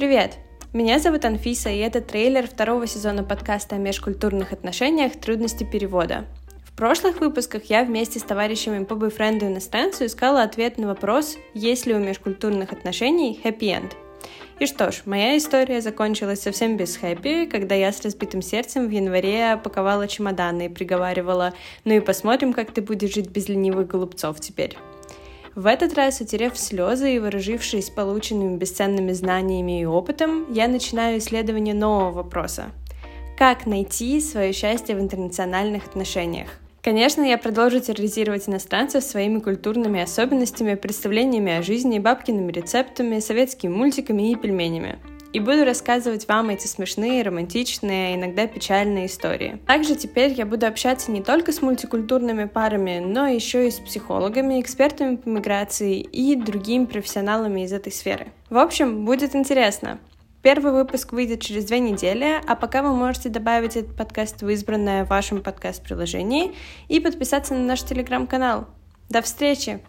Привет! Меня зовут Анфиса, и это трейлер второго сезона подкаста о межкультурных отношениях «Трудности перевода». В прошлых выпусках я вместе с товарищами по бойфренду иностранцу искала ответ на вопрос, есть ли у межкультурных отношений хэппи-энд. И что ж, моя история закончилась совсем без хэппи, когда я с разбитым сердцем в январе паковала чемоданы и приговаривала «Ну и посмотрим, как ты будешь жить без ленивых голубцов теперь». В этот раз, утерев слезы и вооружившись полученными бесценными знаниями и опытом, я начинаю исследование нового вопроса. Как найти свое счастье в интернациональных отношениях? Конечно, я продолжу терроризировать иностранцев своими культурными особенностями, представлениями о жизни, бабкиными рецептами, советскими мультиками и пельменями и буду рассказывать вам эти смешные, романтичные, иногда печальные истории. Также теперь я буду общаться не только с мультикультурными парами, но еще и с психологами, экспертами по миграции и другими профессионалами из этой сферы. В общем, будет интересно. Первый выпуск выйдет через две недели, а пока вы можете добавить этот подкаст в избранное в вашем подкаст-приложении и подписаться на наш телеграм-канал. До встречи!